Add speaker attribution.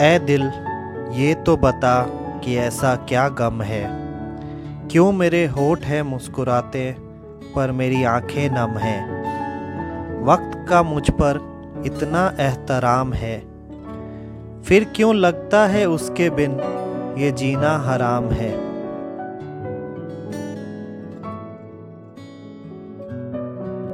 Speaker 1: ए दिल, ये तो बता कि ऐसा क्या गम है। क्यों मेरे होठ है मुस्कुराते, पर मेरी आँखें नम हैं। वक्त का मुझ पर इतना एहतराम है। फिर क्यों लगता है उसके बिन ये जीना हराम है?